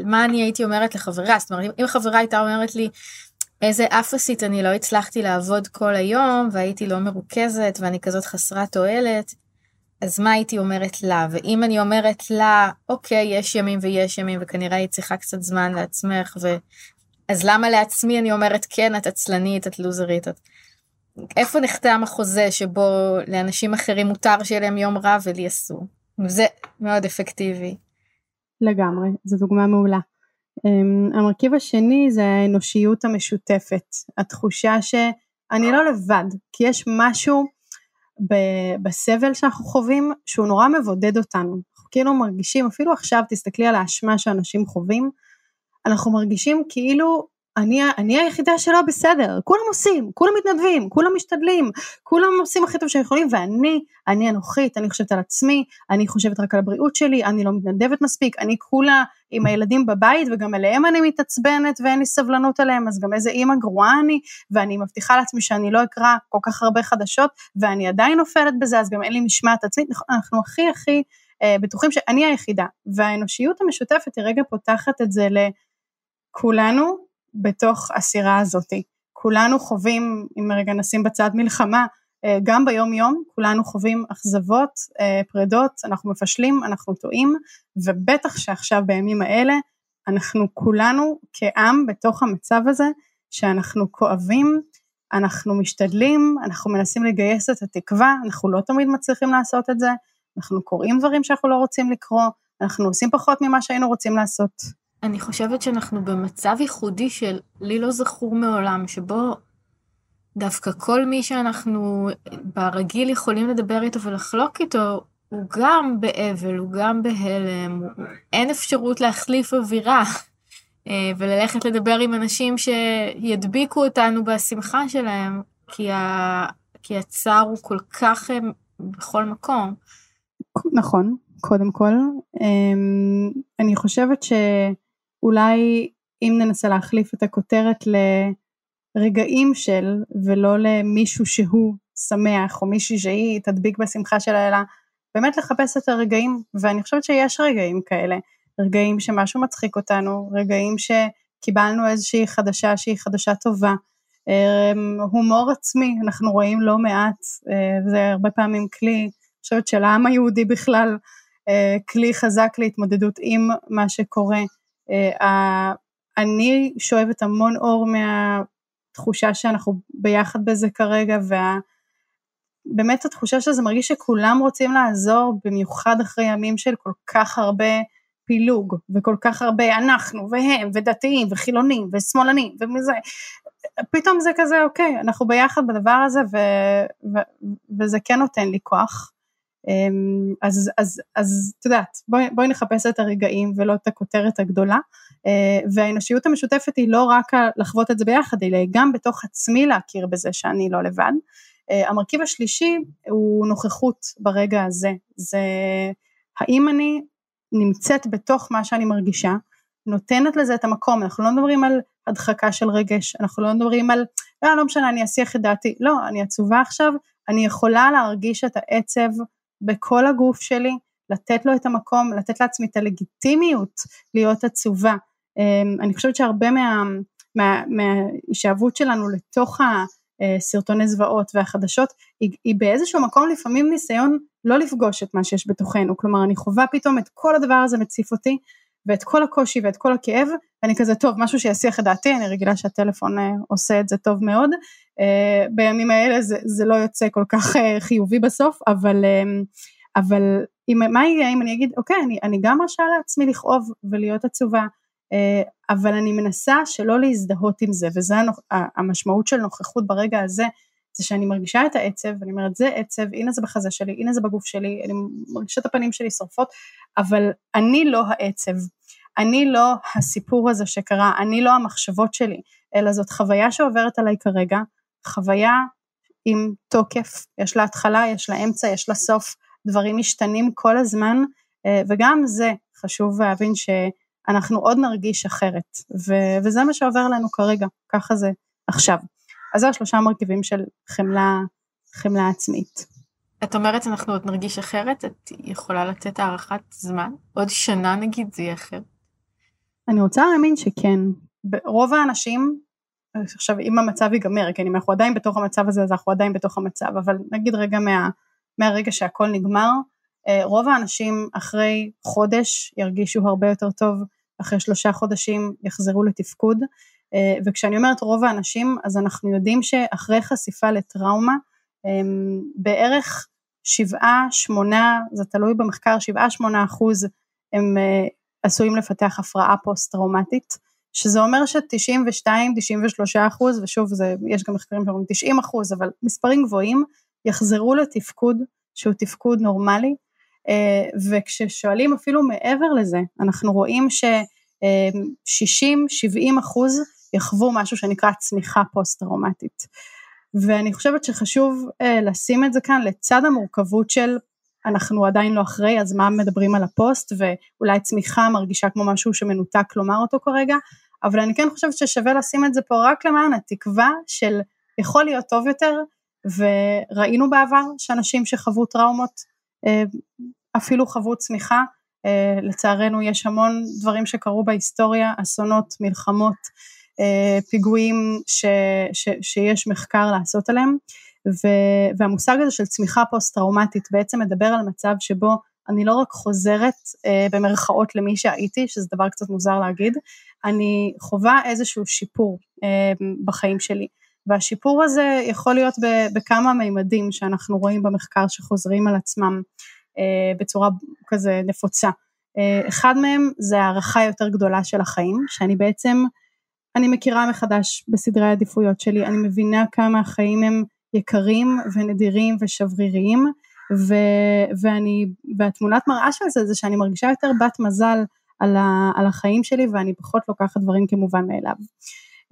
מה אני הייתי אומרת לחברה, זאת אומרת, אם חברה הייתה אומרת לי, איזה אפסית אני לא הצלחתי לעבוד כל היום, והייתי לא מרוכזת, ואני כזאת חסרת תועלת, אז מה הייתי אומרת לה? ואם אני אומרת לה, אוקיי, יש ימים ויש ימים, וכנראה היא צריכה קצת זמן לעצמך, ו... אז למה לעצמי אני אומרת כן את עצלנית את לוזרית את... איפה נחתם החוזה שבו לאנשים אחרים מותר שיהיה להם יום רע ולי אסור זה מאוד אפקטיבי. לגמרי זו דוגמה מעולה. Um, המרכיב השני זה האנושיות המשותפת התחושה שאני לא לבד כי יש משהו בסבל שאנחנו חווים שהוא נורא מבודד אותנו. אנחנו כאילו מרגישים אפילו עכשיו תסתכלי על האשמה שאנשים חווים אנחנו מרגישים כאילו אני, אני היחידה שלא בסדר, כולם עושים, כולם מתנדבים, כולם משתדלים, כולם עושים הכי טוב שיכולים, ואני, אני אנוכית, אני חושבת על עצמי, אני חושבת רק על הבריאות שלי, אני לא מתנדבת מספיק, אני כולה עם הילדים בבית, וגם אליהם אני מתעצבנת ואין לי סבלנות עליהם, אז גם איזה אימא גרועה אני, ואני מבטיחה לעצמי שאני לא אקרא כל כך הרבה חדשות, ואני עדיין נופלת בזה, אז גם אין לי משמעת עצמית, אנחנו הכי הכי אה, בטוחים שאני היחידה, והאנושיות המשותפת היא רגע פותחת את זה ל... בתוך הסירה הזאתי. כולנו חווים, אם רגע נשים בצד מלחמה, אה, גם ביום יום כולנו חווים אכזבות, אה, פרדות, אנחנו מפשלים, אנחנו טועים, ובטח שעכשיו בימים האלה אנחנו כולנו כעם בתוך המצב הזה, שאנחנו כואבים, אנחנו משתדלים, אנחנו מנסים לגייס את התקווה, אנחנו לא תמיד מצליחים לעשות את זה, אנחנו קוראים דברים שאנחנו לא רוצים לקרוא, אנחנו עושים פחות ממה שהיינו רוצים לעשות. אני חושבת שאנחנו במצב ייחודי של לי לא זכור מעולם, שבו דווקא כל מי שאנחנו ברגיל יכולים לדבר איתו ולחלוק איתו, הוא גם באבל, הוא גם בהלם, הוא... אין אפשרות להחליף אווירה. אה, וללכת לדבר עם אנשים שידביקו אותנו בשמחה שלהם, כי, ה... כי הצער הוא כל כך אה, בכל מקום. נכון, קודם כל. אמ, אני חושבת ש... אולי אם ננסה להחליף את הכותרת לרגעים של ולא למישהו שהוא שמח או מישהי שהיא תדביק בשמחה שלה אלא באמת לחפש את הרגעים ואני חושבת שיש רגעים כאלה. רגעים שמשהו מצחיק אותנו רגעים שקיבלנו איזושהי חדשה שהיא חדשה טובה. אמ, הומור עצמי אנחנו רואים לא מעט אה, זה הרבה פעמים כלי אני חושבת של העם היהודי בכלל אה, כלי חזק להתמודדות עם מה שקורה אני שואבת המון אור מהתחושה שאנחנו ביחד בזה כרגע, ובאמת התחושה שזה מרגיש שכולם רוצים לעזור, במיוחד אחרי ימים של כל כך הרבה פילוג, וכל כך הרבה אנחנו, והם, ודתיים, וחילונים, ושמאלנים, ומזה, פתאום זה כזה, אוקיי, אנחנו ביחד בדבר הזה, ו, ו, וזה כן נותן לי כוח. אמ, אז, אז, אז את יודעת, בואי, בואי נחפש את הרגעים ולא את הכותרת הגדולה, אה, והאנושיות המשותפת היא לא רק לחוות את זה ביחד, אלא גם בתוך עצמי להכיר בזה שאני לא לבד. אה, המרכיב השלישי הוא נוכחות ברגע הזה, זה האם אני נמצאת בתוך מה שאני מרגישה, נותנת לזה את המקום, אנחנו לא מדברים על הדחקה של רגש, אנחנו לא מדברים על, אה, לא משנה, אני אסיח את דעתי, לא, אני עצובה עכשיו, אני יכולה להרגיש את העצב בכל הגוף שלי, לתת לו את המקום, לתת לעצמי את הלגיטימיות להיות עצובה. אמ, אני חושבת שהרבה מה, מה, מההישאבות שלנו לתוך הסרטוני זוועות והחדשות, היא, היא באיזשהו מקום לפעמים ניסיון לא לפגוש את מה שיש בתוכנו, כלומר אני חווה פתאום את כל הדבר הזה מציף אותי, ואת כל הקושי ואת כל הכאב, ואני כזה, טוב, משהו שיסיח את דעתי, אני רגילה שהטלפון אה, עושה את זה טוב מאוד. אה, בימים האלה זה, זה לא יוצא כל כך אה, חיובי בסוף, אבל, אבל אם, מה יהיה אם אני אגיד, אוקיי, אני, אני גם מרשה לעצמי לכאוב ולהיות עצובה, אבל אני מנסה שלא להזדהות עם זה, וזה המשמעות של נוכחות ברגע הזה, זה שאני מרגישה את העצב, ואני אומרת זה עצב, הנה זה בחזה שלי, הנה זה בגוף שלי, אני מרגישה את הפנים שלי שורפות, אבל אני לא העצב, אני לא הסיפור הזה שקרה, אני לא המחשבות שלי, אלא זאת חוויה שעוברת עליי כרגע, חוויה עם תוקף, יש לה התחלה, יש לה אמצע, יש לה סוף, דברים משתנים כל הזמן, אה, וגם זה חשוב להבין שאנחנו עוד נרגיש אחרת, וזה מה שעובר לנו כרגע, ככה זה עכשיו. אז זה השלושה מרכיבים של חמלה, חמלה עצמית. את אומרת אנחנו עוד נרגיש אחרת? את יכולה לתת הערכת זמן? עוד שנה נגיד זה יהיה אחר? אני רוצה להאמין שכן. רוב האנשים, עכשיו אם המצב ייגמר, כן אם אנחנו עדיין בתוך המצב הזה אז אנחנו עדיין בתוך המצב, אבל נגיד רגע מה, מהרגע שהכל נגמר, אה, רוב האנשים אחרי חודש ירגישו הרבה יותר טוב, אחרי שלושה חודשים יחזרו לתפקוד, וכשאני אומרת רוב האנשים, אז אנחנו יודעים שאחרי חשיפה לטראומה, בערך שבעה, שמונה, זה תלוי במחקר, שבעה, שמונה אחוז הם אה, עשויים לפתח הפרעה פוסט-טראומטית, שזה אומר ש-92-93 אחוז, ושוב, זה, יש גם מחקרים שאומרים 90 אחוז, אבל מספרים גבוהים, יחזרו לתפקוד שהוא תפקוד נורמלי, אה, וכששואלים אפילו מעבר לזה, אנחנו רואים ש-60-70 אחוז יחוו משהו שנקרא צמיחה פוסט-טראומטית. ואני חושבת שחשוב אה, לשים את זה כאן לצד המורכבות של אנחנו עדיין לא אחרי, אז מה מדברים על הפוסט, ואולי צמיחה מרגישה כמו משהו שמנותק לומר אותו כרגע, אבל אני כן חושבת ששווה לשים את זה פה רק למען התקווה של יכול להיות טוב יותר, וראינו בעבר שאנשים שחוו טראומות אה, אפילו חוו צמיחה, אה, לצערנו יש המון דברים שקרו בהיסטוריה, אסונות, מלחמות, פיגועים ש, ש, שיש מחקר לעשות עליהם, ו, והמושג הזה של צמיחה פוסט-טראומטית בעצם מדבר על מצב שבו אני לא רק חוזרת אה, במרכאות למי שהייתי, שזה דבר קצת מוזר להגיד, אני חווה איזשהו שיפור אה, בחיים שלי. והשיפור הזה יכול להיות בכמה מימדים שאנחנו רואים במחקר שחוזרים על עצמם אה, בצורה כזה נפוצה. אה, אחד מהם זה הערכה יותר גדולה של החיים, שאני בעצם אני מכירה מחדש בסדרי העדיפויות שלי, אני מבינה כמה החיים הם יקרים ונדירים ושבריריים, ו, ואני, והתמונת מראה של זה זה שאני מרגישה יותר בת מזל על, ה, על החיים שלי ואני פחות לוקחת דברים כמובן מאליו.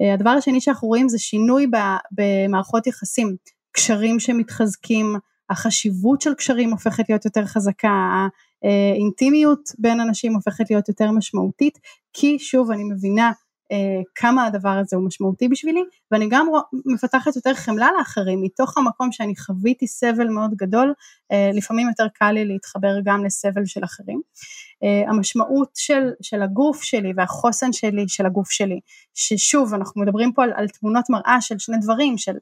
אה, הדבר השני שאנחנו רואים זה שינוי במערכות יחסים, קשרים שמתחזקים, החשיבות של קשרים הופכת להיות יותר חזקה, האינטימיות בין אנשים הופכת להיות יותר משמעותית, כי שוב אני מבינה אה, כמה הדבר הזה הוא משמעותי בשבילי, ואני גם מפתחת יותר חמלה לאחרים, מתוך המקום שאני חוויתי סבל מאוד גדול, אה, לפעמים יותר קל לי להתחבר גם לסבל של אחרים. אה, המשמעות של, של הגוף שלי והחוסן שלי, של הגוף שלי, ששוב, אנחנו מדברים פה על, על תמונות מראה של שני דברים, של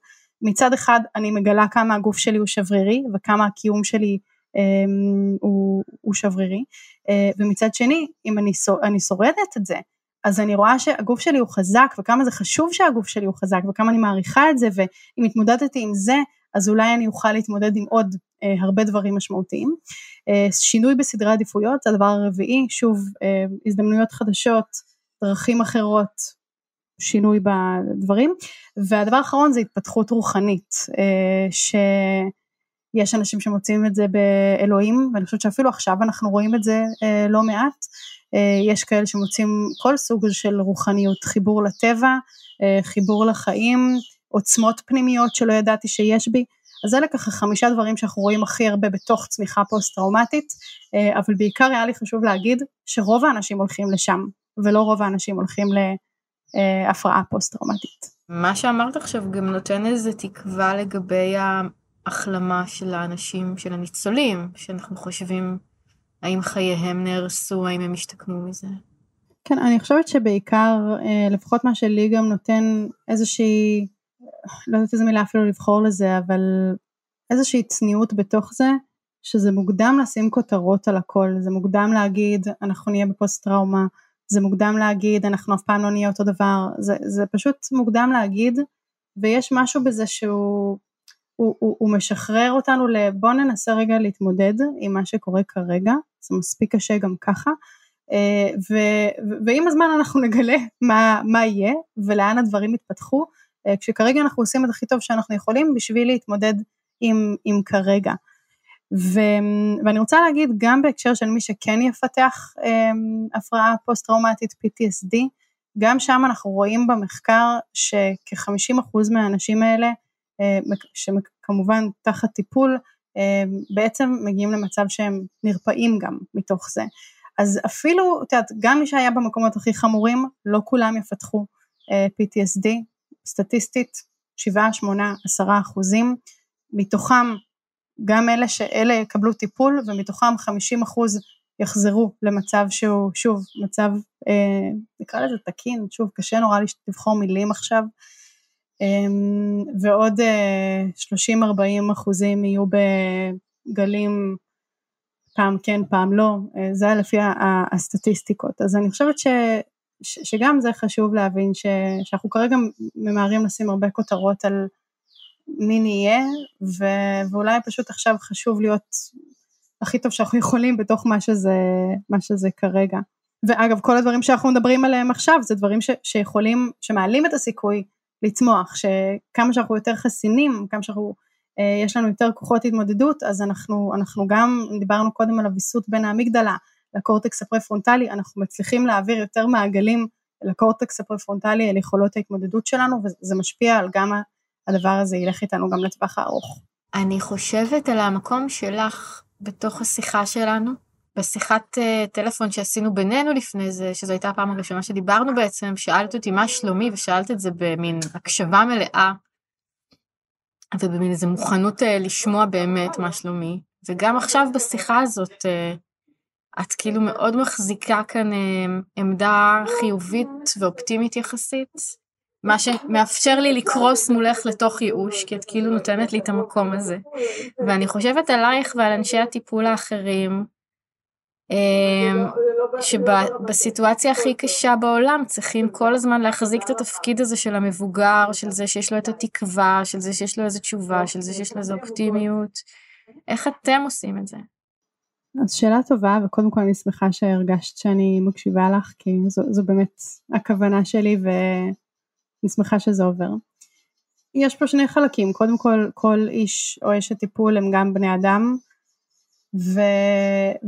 מצד אחד אני מגלה כמה הגוף שלי הוא שברירי וכמה הקיום שלי um, הוא, הוא שברירי, ומצד שני, אם אני, אני שורדת את זה, אז אני רואה שהגוף שלי הוא חזק וכמה זה חשוב שהגוף שלי הוא חזק וכמה אני מעריכה את זה ואם התמודדתי עם זה אז אולי אני אוכל להתמודד עם עוד אה, הרבה דברים משמעותיים. אה, שינוי בסדרי עדיפויות הדבר הרביעי, שוב אה, הזדמנויות חדשות, דרכים אחרות, שינוי בדברים והדבר האחרון זה התפתחות רוחנית אה, ש... יש אנשים שמוצאים את זה באלוהים, ואני חושבת שאפילו עכשיו אנחנו רואים את זה אה, לא מעט. אה, יש כאלה שמוצאים כל סוג של רוחניות, חיבור לטבע, אה, חיבור לחיים, עוצמות פנימיות שלא ידעתי שיש בי. אז אלה ככה חמישה דברים שאנחנו רואים הכי הרבה בתוך צמיחה פוסט-טראומטית, אה, אבל בעיקר היה לי חשוב להגיד שרוב האנשים הולכים לשם, ולא רוב האנשים הולכים להפרעה פוסט-טראומטית. מה שאמרת עכשיו גם נותן איזה תקווה לגבי ההחלמה של האנשים, של הניצולים, שאנחנו חושבים האם חייהם נהרסו, האם הם השתקמו מזה. כן, אני חושבת שבעיקר, אה, לפחות מה שלי גם נותן איזושהי, לא יודעת איזה מילה אפילו לבחור לזה, אבל איזושהי צניעות בתוך זה, שזה מוקדם לשים כותרות על הכל, זה מוקדם להגיד אנחנו נהיה בפוסט טראומה, זה מוקדם להגיד אנחנו אף פעם לא נהיה אותו דבר, זה, זה פשוט מוקדם להגיד, ויש משהו בזה שהוא הוא, הוא, הוא משחרר אותנו לבוא ננסה רגע להתמודד עם מה שקורה כרגע, זה מספיק קשה גם ככה, אה, ו, ועם הזמן אנחנו נגלה מה, מה יהיה ולאן הדברים יתפתחו, אה, כשכרגע אנחנו עושים את הכי טוב שאנחנו יכולים בשביל להתמודד עם, עם כרגע. ו, ואני רוצה להגיד גם בהקשר של מי שכן יפתח um, הפרעה פוסט-טראומטית PTSD, גם שם אנחנו רואים במחקר שכ-50% מהאנשים האלה, uh, שכמובן תחת טיפול, בעצם מגיעים למצב שהם נרפאים גם מתוך זה. אז אפילו, את יודעת, גם מי שהיה במקומות הכי חמורים, לא כולם יפתחו uh, PTSD, סטטיסטית, 7, 8, 10 אחוזים, מתוכם גם אלה שאלה יקבלו טיפול ומתוכם 50 אחוז יחזרו למצב שהוא שוב מצב אה, נקרא לזה תקין, שוב קשה נורא לבחור מילים עכשיו. אה, ועוד אה, 30-40 אחוזים יהיו בגלים פעם כן פעם לא, אה, זה היה לפי הסטטיסטיקות אז אני חושבת ש, ש, שגם זה חשוב להבין ש, שאנחנו כרגע ממהרים לשים הרבה כותרות על מי נהיה, ו- ואולי פשוט עכשיו חשוב להיות הכי טוב שאנחנו יכולים בתוך מה שזה, מה שזה כרגע. ואגב, כל הדברים שאנחנו מדברים עליהם עכשיו, זה דברים ש- שיכולים, שמעלים את הסיכוי לצמוח, שכמה שאנחנו יותר חסינים, כמה שאנחנו, אה, יש לנו יותר כוחות התמודדות, אז אנחנו, אנחנו גם, דיברנו קודם על הוויסות בין האמיגדלה לקורטקס הפרפרונטלי, אנחנו מצליחים להעביר יותר מעגלים לקורטקס הפרפרונטלי על יכולות ההתמודדות שלנו, וזה משפיע על גם הדבר הזה ילך איתנו גם לטווח הארוך. אני חושבת על המקום שלך בתוך השיחה שלנו, בשיחת uh, טלפון שעשינו בינינו לפני זה, שזו הייתה הפעם הראשונה שדיברנו בעצם, שאלת אותי מה שלומי, ושאלת את זה במין הקשבה מלאה, ובמין איזו מוכנות uh, לשמוע באמת מה שלומי. וגם עכשיו בשיחה הזאת, uh, את כאילו מאוד מחזיקה כאן עמדה חיובית ואופטימית יחסית, מה שמאפשר לי לקרוס מולך לתוך ייאוש, כי את כאילו נותנת לי את המקום הזה. ואני חושבת עלייך ועל אנשי הטיפול האחרים, שבסיטואציה הכי קשה בעולם צריכים כל הזמן להחזיק את התפקיד הזה של המבוגר, של זה שיש לו את התקווה, של זה שיש לו איזו תשובה, של זה שיש לו איזו אופטימיות. איך אתם עושים את זה? אז שאלה טובה, וקודם כל אני שמחה שהרגשת שאני מקשיבה לך, כי זו, זו באמת הכוונה שלי, ו... אני שמחה שזה עובר. יש פה שני חלקים, קודם כל כל איש או אשת טיפול הם גם בני אדם ו,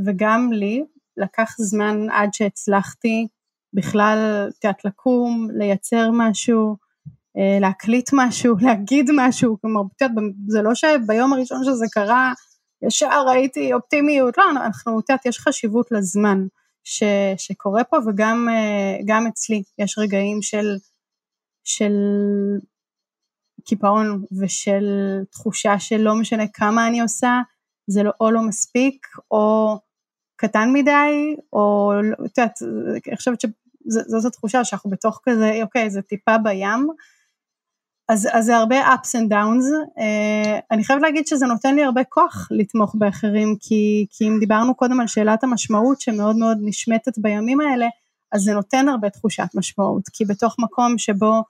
וגם לי לקח זמן עד שהצלחתי בכלל, את יודעת, לקום, לייצר משהו, אה, להקליט משהו, להגיד משהו, כלומר, זה לא שביום הראשון שזה קרה ישר ראיתי אופטימיות, לא, אנחנו, את יודעת, יש חשיבות לזמן ש, שקורה פה וגם אה, אצלי יש רגעים של של קיפאון ושל תחושה שלא משנה כמה אני עושה, זה לא, או לא מספיק, או קטן מדי, או, לא, את יודעת, אני חושבת שזאת התחושה שאנחנו בתוך כזה, אוקיי, זה טיפה בים, אז, אז זה הרבה ups and downs, uh, אני חייבת להגיד שזה נותן לי הרבה כוח לתמוך באחרים, כי, כי אם דיברנו קודם על שאלת המשמעות שמאוד מאוד נשמטת בימים האלה, אז זה נותן הרבה תחושת משמעות, כי בתוך מקום שבו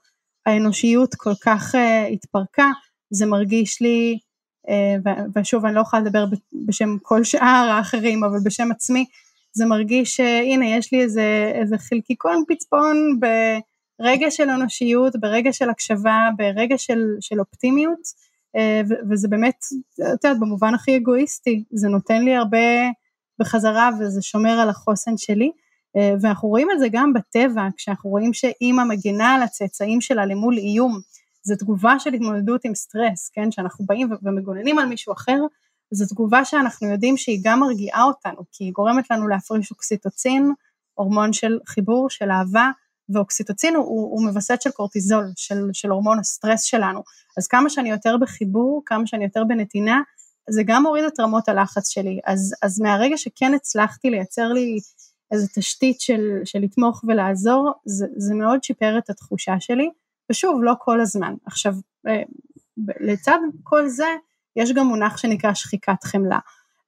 האנושיות כל כך uh, התפרקה, זה מרגיש לי, ושוב אני לא יכולה לדבר בשם כל שאר האחרים, אבל בשם עצמי, זה מרגיש שהנה יש לי איזה, איזה חלקיקון פצפון ברגע של אנושיות, ברגע של הקשבה, ברגע של, של אופטימיות, וזה באמת, את יודעת, במובן הכי אגואיסטי, זה נותן לי הרבה בחזרה וזה שומר על החוסן שלי. ואנחנו רואים את זה גם בטבע, כשאנחנו רואים שאימא מגינה על הצאצאים שלה למול איום, זו תגובה של התמודדות עם סטרס, כן, שאנחנו באים ומגוננים על מישהו אחר, זו תגובה שאנחנו יודעים שהיא גם מרגיעה אותנו, כי היא גורמת לנו להפריש אוקסיטוצין, הורמון של חיבור, של אהבה, ואוקסיטוצין הוא, הוא מווסת של קורטיזול, של, של הורמון הסטרס שלנו. אז כמה שאני יותר בחיבור, כמה שאני יותר בנתינה, זה גם מוריד את רמות הלחץ שלי. אז, אז מהרגע שכן הצלחתי לייצר לי איזו תשתית של, של לתמוך ולעזור, זה, זה מאוד שיפר את התחושה שלי, ושוב, לא כל הזמן. עכשיו, אה, לצד כל זה, יש גם מונח שנקרא שחיקת חמלה.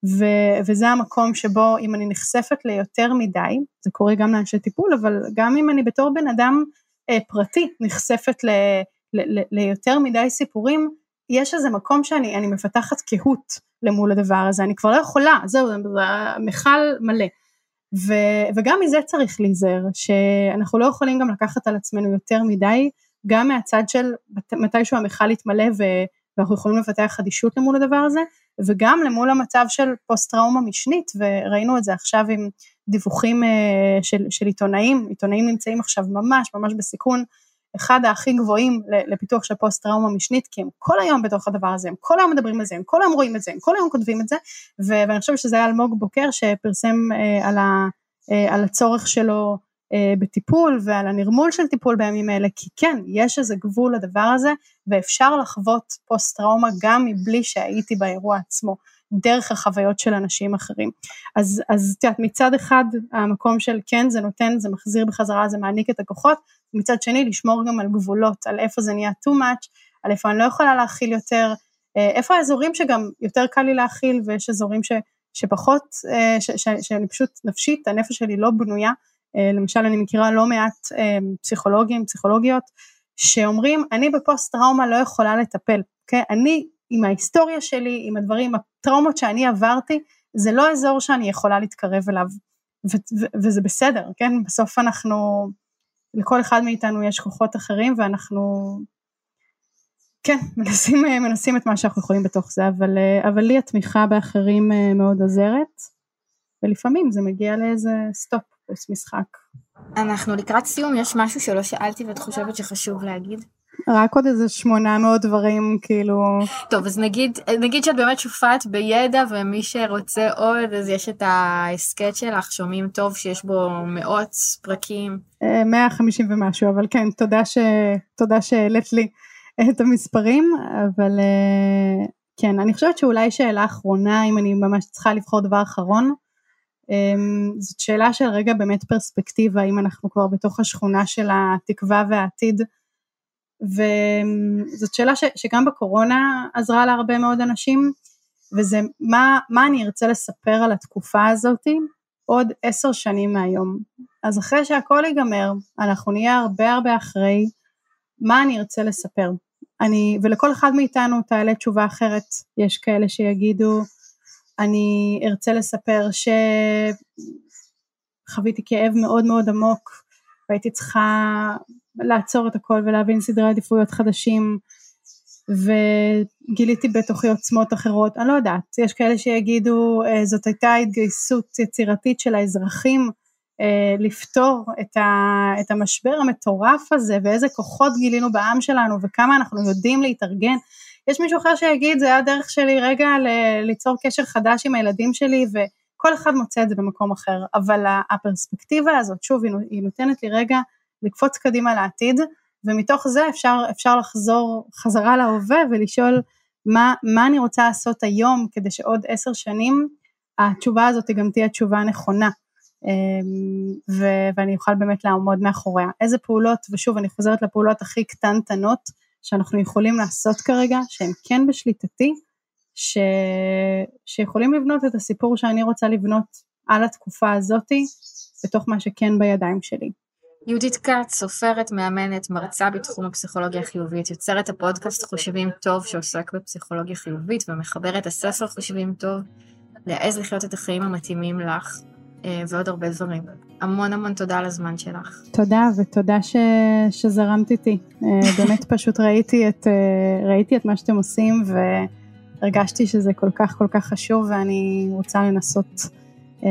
ו- וזה המקום שבו אם אני נחשפת ליותר מדי, זה קורה גם לאנשי טיפול, אבל גם אם אני בתור בן אדם אה, פרטי נחשפת ל- ל- ל- ליותר מדי סיפורים, יש איזה מקום שאני מפתחת קהות למול הדבר הזה, אני כבר לא יכולה, זהו, זה מכל מלא. ו- וגם מזה צריך להיזהר, שאנחנו לא יכולים גם לקחת על עצמנו יותר מדי, גם מהצד של מתישהו המכל יתמלא ואנחנו יכולים לפתח אדישות למול הדבר הזה, וגם למול המצב של פוסט טראומה משנית, וראינו את זה עכשיו עם דיווחים אה, של, של עיתונאים, עיתונאים נמצאים עכשיו ממש ממש בסיכון, אחד הכי גבוהים לפיתוח של פוסט טראומה משנית, כי הם כל היום בתוך הדבר הזה, הם כל היום מדברים על זה, הם כל היום רואים את זה, הם כל היום כותבים את זה, ואני חושבת שזה היה אלמוג בוקר שפרסם אה, על, ה, אה, על הצורך שלו בטיפול ועל הנרמול של טיפול בימים האלה, כי כן, יש איזה גבול לדבר הזה, ואפשר לחוות פוסט טראומה גם מבלי שהייתי באירוע עצמו, דרך החוויות של אנשים אחרים. אז את יודעת, מצד אחד המקום של כן, זה נותן, זה מחזיר בחזרה, זה מעניק את הכוחות, מצד שני לשמור גם על גבולות, על איפה זה נהיה too much, על איפה אני לא יכולה להכיל יותר, אה, איפה האזורים שגם יותר קל לי להכיל ויש אזורים ש, שפחות, אה, ש, ש, שאני פשוט נפשית, הנפש שלי לא בנויה אה, למשל אני מכירה לא מעט אה, פסיכולוגים, פסיכולוגיות, שאומרים אני בפוסט טראומה לא יכולה לטפל, אוקיי? אני עם ההיסטוריה שלי, עם הדברים, הטראומות שאני עברתי, זה לא אזור שאני יכולה להתקרב אליו, וזה בסדר, כן? בסוף אנחנו, לכל אחד מאיתנו יש כוחות אחרים ואנחנו, כן, מנסים, מנסים את מה שאנחנו יכולים בתוך זה, אבל, אה, אבל לי התמיכה באחרים מאוד עוזרת, ולפעמים זה מגיע לאיזה stop. פלוס משחק. אנחנו לקראת סיום, יש משהו שלא שאלתי ואת חושבת שחשוב להגיד? רק עוד איזה 800 דברים כאילו טוב אז נגיד נגיד שאת באמת שופעת בידע ומי שרוצה עוד אז יש את ההסכת שלך שומעים טוב שיש בו מאות פרקים 150 אה, ומשהו אבל כן תודה ש... תודה שהעלית לי את המספרים אבל אה, כן אני חושבת שאולי שאלה אחרונה אם אני ממש צריכה לבחור דבר אחרון זאת שאלה של רגע באמת פרספקטיבה, אם אנחנו כבר בתוך השכונה של התקווה והעתיד, וזאת שאלה ש, שגם בקורונה עזרה להרבה מאוד אנשים, וזה מה, מה אני ארצה לספר על התקופה הזאתי עוד עשר שנים מהיום. אז אחרי שהכל ייגמר, אנחנו נהיה הרבה הרבה אחרי, מה אני ארצה לספר. אני, ולכל אחד מאיתנו תעלה תשובה אחרת, יש כאלה שיגידו, אני ארצה לספר שחוויתי כאב מאוד מאוד עמוק והייתי צריכה לעצור את הכל ולהבין סדרי עדיפויות חדשים וגיליתי בתוכי עוצמות אחרות, אני לא יודעת, יש כאלה שיגידו אה, זאת הייתה התגייסות יצירתית של האזרחים אה, לפתור את, ה, את המשבר המטורף הזה ואיזה כוחות גילינו בעם שלנו וכמה אנחנו יודעים להתארגן יש מישהו אחר שיגיד, זה היה הדרך שלי רגע ל- ליצור קשר חדש עם הילדים שלי, וכל אחד מוצא את זה במקום אחר, אבל הפרספקטיבה הזאת, שוב, היא נותנת לי רגע לקפוץ קדימה לעתיד, ומתוך זה אפשר, אפשר לחזור חזרה להווה ולשאול מה, מה אני רוצה לעשות היום כדי שעוד עשר שנים התשובה הזאת גם תהיה תשובה נכונה. אמ, ו- ואני אוכל באמת לעמוד מאחוריה. איזה פעולות, ושוב אני חוזרת לפעולות הכי קטנטנות, שאנחנו יכולים לעשות כרגע, שהם כן בשליטתי, ש... שיכולים לבנות את הסיפור שאני רוצה לבנות על התקופה הזאתי, בתוך מה שכן בידיים שלי. יהודית כץ, סופרת, מאמנת, מרצה בתחום הפסיכולוגיה החיובית, יוצרת הפודקאסט חושבים טוב שעוסק בפסיכולוגיה חיובית ומחברת הספר חושבים טוב, להעז לחיות את החיים המתאימים לך, אה, ועוד הרבה דברים. המון המון תודה על הזמן שלך. תודה, ותודה ש... שזרמת איתי. אה, באמת פשוט ראיתי את, אה, ראיתי את מה שאתם עושים, והרגשתי שזה כל כך כל כך חשוב, ואני רוצה לנסות אה,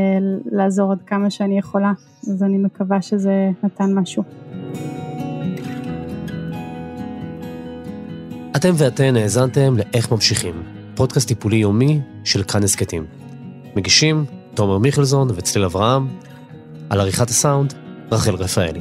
לעזור עד כמה שאני יכולה, אז אני מקווה שזה נתן משהו. אתם ואתן האזנתם ל"איך ממשיכים", פודקאסט טיפולי יומי של כאן הסכתים. מגישים תומר מיכלזון וצליל אברהם, על עריכת הסאונד, רחל רפאלי.